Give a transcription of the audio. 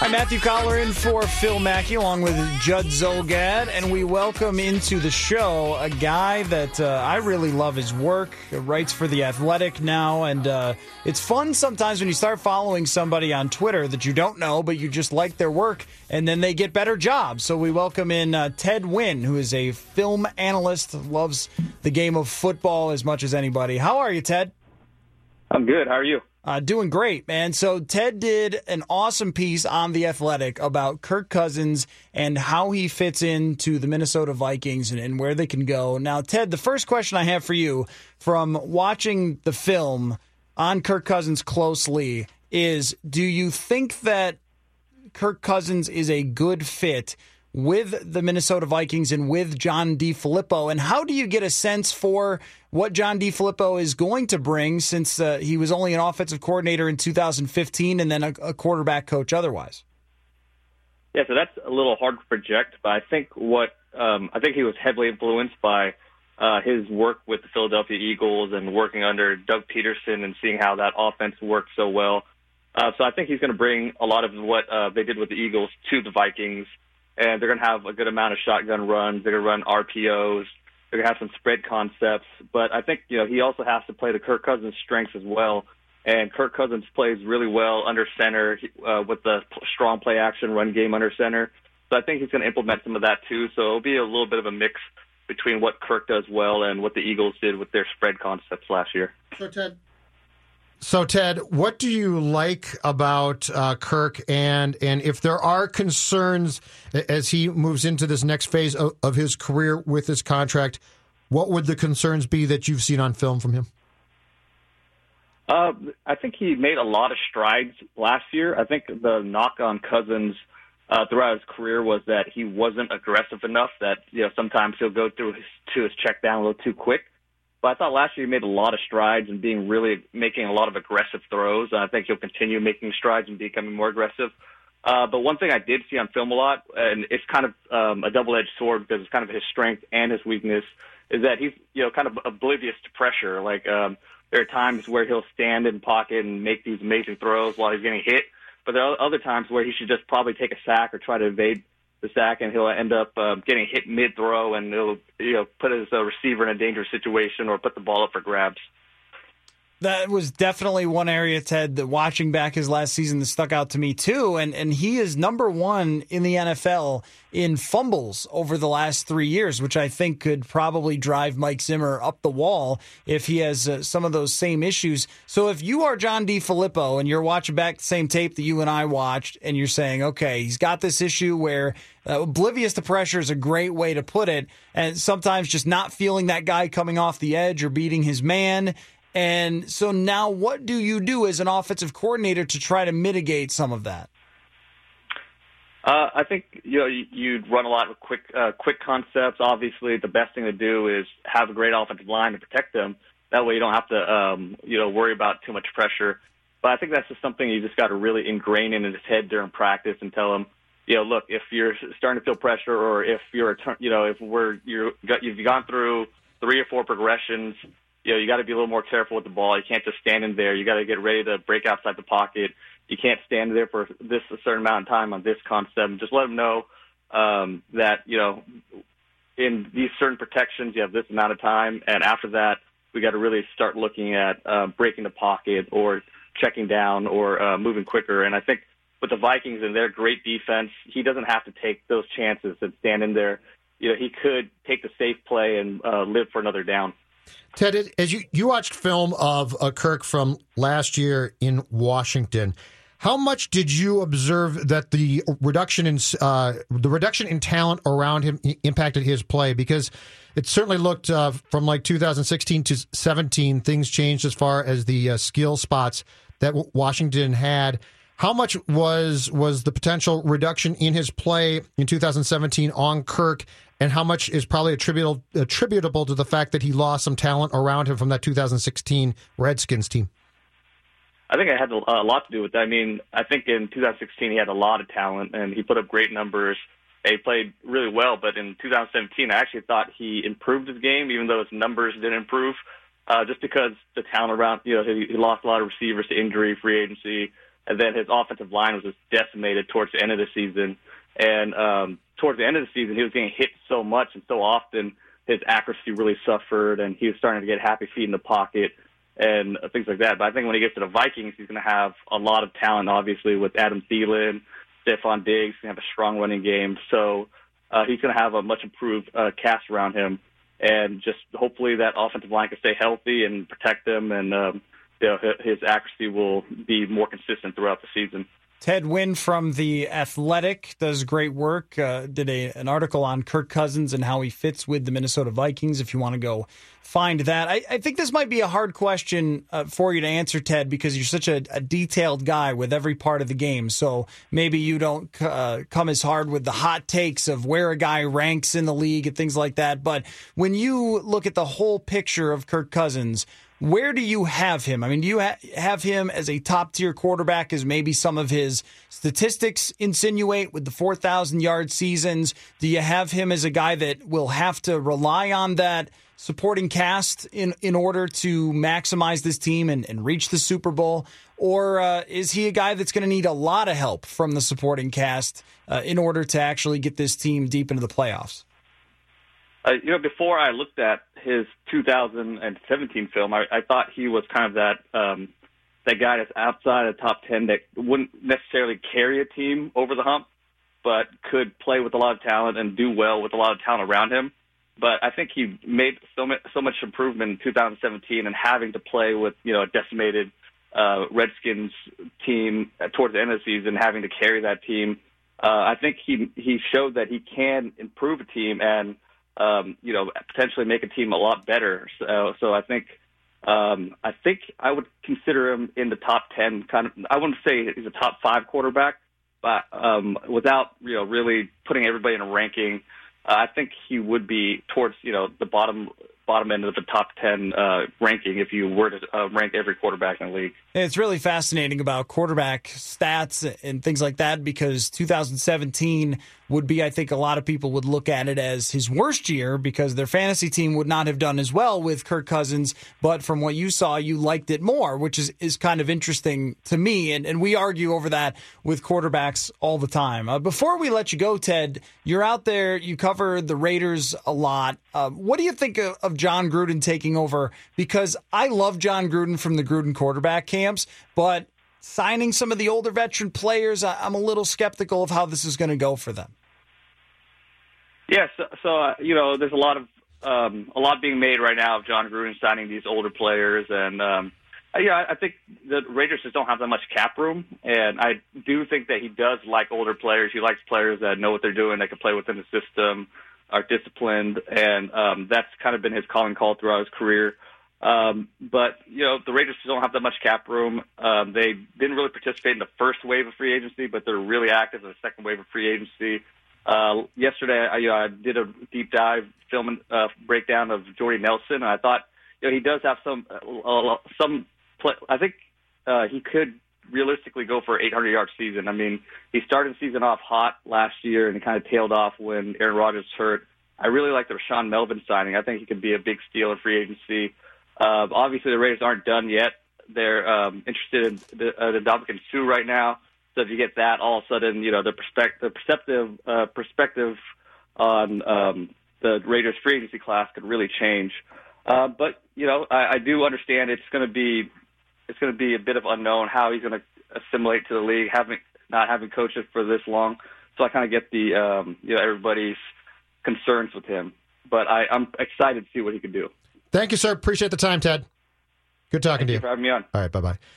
I'm Matthew Coller in for Phil Mackey along with Judd Zulgad, and we welcome into the show a guy that uh, I really love his work. He writes for The Athletic now, and uh, it's fun sometimes when you start following somebody on Twitter that you don't know, but you just like their work, and then they get better jobs. So we welcome in uh, Ted Nguyen, who is a film analyst, loves the game of football as much as anybody. How are you, Ted? I'm good. How are you? Uh, doing great, man. So Ted did an awesome piece on the Athletic about Kirk Cousins and how he fits into the Minnesota Vikings and, and where they can go. Now, Ted, the first question I have for you from watching the film on Kirk Cousins closely is: Do you think that Kirk Cousins is a good fit? With the Minnesota Vikings and with John DeFilippo. And how do you get a sense for what John DeFilippo is going to bring since uh, he was only an offensive coordinator in 2015 and then a, a quarterback coach otherwise? Yeah, so that's a little hard to project, but I think what um, I think he was heavily influenced by uh, his work with the Philadelphia Eagles and working under Doug Pederson and seeing how that offense worked so well. Uh, so I think he's going to bring a lot of what uh, they did with the Eagles to the Vikings and they're going to have a good amount of shotgun runs. They're going to run RPOs. They're going to have some spread concepts. But I think you know he also has to play the Kirk Cousins strengths as well. And Kirk Cousins plays really well under center uh, with the strong play action run game under center. So I think he's going to implement some of that too. So it'll be a little bit of a mix between what Kirk does well and what the Eagles did with their spread concepts last year. So Ted, so, Ted, what do you like about uh, Kirk, and and if there are concerns as he moves into this next phase of, of, his career with his contract, what would the concerns be that you've seen on film from him? Uh, I think he made a lot of strides last year. I think the knock on Cousins uh, throughout his career was that he wasn't aggressive enough. That you know sometimes he'll go through his, to his check down a little too quick. But I thought last year he made a lot of strides and being really making a lot of aggressive throws. And I think he'll continue making strides and becoming more aggressive. Uh, but one thing I did see on film a lot, and it's kind of um, a double-edged sword because it's kind of his strength and his weakness, is that he's you know kind of oblivious to pressure. Like um, there are times where he'll stand in pocket and make these amazing throws while he's getting hit, but there are other times where he should just probably take a sack or try to evade the sack, and he'll end up uh, getting hit mid throw, and it'll you know put his uh, receiver in a dangerous situation or put the ball up for grabs. That was definitely one area, Ted, that watching back his last season that stuck out to me too. And and he is number one in the NFL in fumbles over the last three years, which I think could probably drive Mike Zimmer up the wall if he has uh, some of those same issues. So if you are John DeFilippo and you're watching back the same tape that you and I watched, and you're saying, okay, he's got this issue where uh, oblivious to pressure is a great way to put it, and sometimes just not feeling that guy coming off the edge or beating his man and so now, what do you do as an offensive coordinator to try to mitigate some of that? Uh, I think you know you'd run a lot of quick uh, quick concepts. Obviously, the best thing to do is have a great offensive line to protect them. That way, you don't have to um, you know worry about too much pressure. But I think that's just something you just got to really ingrain in his head during practice and tell him, you know, look, if you're starting to feel pressure, or if you're, you know, if we're you're you've gone through three or four progressions you know, you got to be a little more careful with the ball. You can't just stand in there. You got to get ready to break outside the pocket. You can't stand there for this a certain amount of time on this concept. Just let them know um, that you know, in these certain protections, you have this amount of time, and after that, we got to really start looking at uh, breaking the pocket or checking down or uh, moving quicker. And I think with the Vikings and their great defense, he doesn't have to take those chances and stand in there. You know, he could take the safe play and uh, live for another down. Ted, as you, you watched film of uh, Kirk from last year in Washington, how much did you observe that the reduction in uh, the reduction in talent around him impacted his play? Because it certainly looked uh, from like 2016 to 17, things changed as far as the uh, skill spots that Washington had. How much was was the potential reduction in his play in 2017 on Kirk, and how much is probably attributable attributable to the fact that he lost some talent around him from that 2016 Redskins team? I think it had a lot to do with that. I mean, I think in 2016 he had a lot of talent and he put up great numbers. He played really well, but in 2017 I actually thought he improved his game, even though his numbers didn't improve, uh, just because the talent around, you know, he, he lost a lot of receivers to injury, free agency, and then his offensive line was just decimated towards the end of the season. And um, towards the end of the season, he was getting hit so much and so often, his accuracy really suffered, and he was starting to get happy feet in the pocket and things like that. But I think when he gets to the Vikings, he's going to have a lot of talent, obviously, with Adam Thielen, Stefon Diggs, going to have a strong running game. So uh, he's going to have a much improved uh, cast around him. And just hopefully that offensive line can stay healthy and protect them, and um, you know, his accuracy will be more consistent throughout the season. Ted Nguyen from The Athletic does great work. Uh, did a, an article on Kirk Cousins and how he fits with the Minnesota Vikings. If you want to go find that, I, I think this might be a hard question uh, for you to answer, Ted, because you're such a, a, detailed guy with every part of the game. So maybe you don't uh, come as hard with the hot takes of where a guy ranks in the league and things like that. But when you look at the whole picture of Kirk Cousins, where do you have him? I mean, do you ha- have him as a top tier quarterback, as maybe some of his statistics insinuate with the 4,000 yard seasons? Do you have him as a guy that will have to rely on that supporting cast in, in order to maximize this team and, and reach the Super Bowl? Or uh, is he a guy that's going to need a lot of help from the supporting cast uh, in order to actually get this team deep into the playoffs? Uh, you know, before I looked at his 2017 film, I, I thought he was kind of that um, that guy that's outside of the top 10 that wouldn't necessarily carry a team over the hump, but could play with a lot of talent and do well with a lot of talent around him. But I think he made so much so much improvement in 2017 and having to play with you know a decimated uh, Redskins team towards the end of the season, having to carry that team. Uh, I think he he showed that he can improve a team and um, you know, potentially make a team a lot better. So, so I think, um, I think I would consider him in the top ten. Kind of, I wouldn't say he's a top five quarterback, but um, without you know really putting everybody in a ranking, uh, I think he would be towards you know the bottom bottom end of the top 10 uh, ranking if you were to uh, rank every quarterback in the league. It's really fascinating about quarterback stats and things like that because 2017 would be, I think, a lot of people would look at it as his worst year because their fantasy team would not have done as well with Kirk Cousins. But from what you saw, you liked it more, which is, is kind of interesting to me. And, and we argue over that with quarterbacks all the time. Uh, before we let you go, Ted, you're out there, you cover the Raiders a lot. Uh, what do you think of, of Jon Gruden taking over? Because I love Jon Gruden from the Gruden quarterback camps, but signing some of the older veteran players, I'm a little skeptical of how this is going to go for them. Yes, yeah, so, so uh, you know, there's a lot of um, a lot being made right now of Jon Gruden signing these older players, and um, yeah, I think the Raiders just don't have that much cap room, and I do think that he does like older players. He likes players that know what they're doing, that can play within the system, are disciplined, and um, that's kind of been his calling call throughout his career. Um, but you know, the Raiders don't have that much cap room. Um, they didn't really participate in the first wave of free agency, but they're really active in the second wave of free agency. Uh, yesterday, I, you know, I did a deep dive film uh, breakdown of Jordy Nelson, and I thought, you know, he does have some uh, some. Play, I think uh, he could realistically go for an 800 yard season. I mean, he started the season off hot last year and he kind of tailed off when Aaron Rodgers hurt. I really like the Rashaan Melvin signing. I think he could be a big steal in free agency. Uh, obviously, the Raiders aren't done yet. They're um, interested in the, uh, the Suh right now. So if you get that, all of a sudden, you know, the, perspective, the perceptive uh, perspective on um, the Raiders free agency class could really change. Uh, but you know, I, I do understand it's going to be it's going to be a bit of unknown how he's going to assimilate to the league, having not having coached it for this long. So I kind of get the um, you know everybody's concerns with him, but I, I'm excited to see what he can do. Thank you, sir. Appreciate the time, Ted. Good talking Thank to you you. for having me on. All right, bye bye.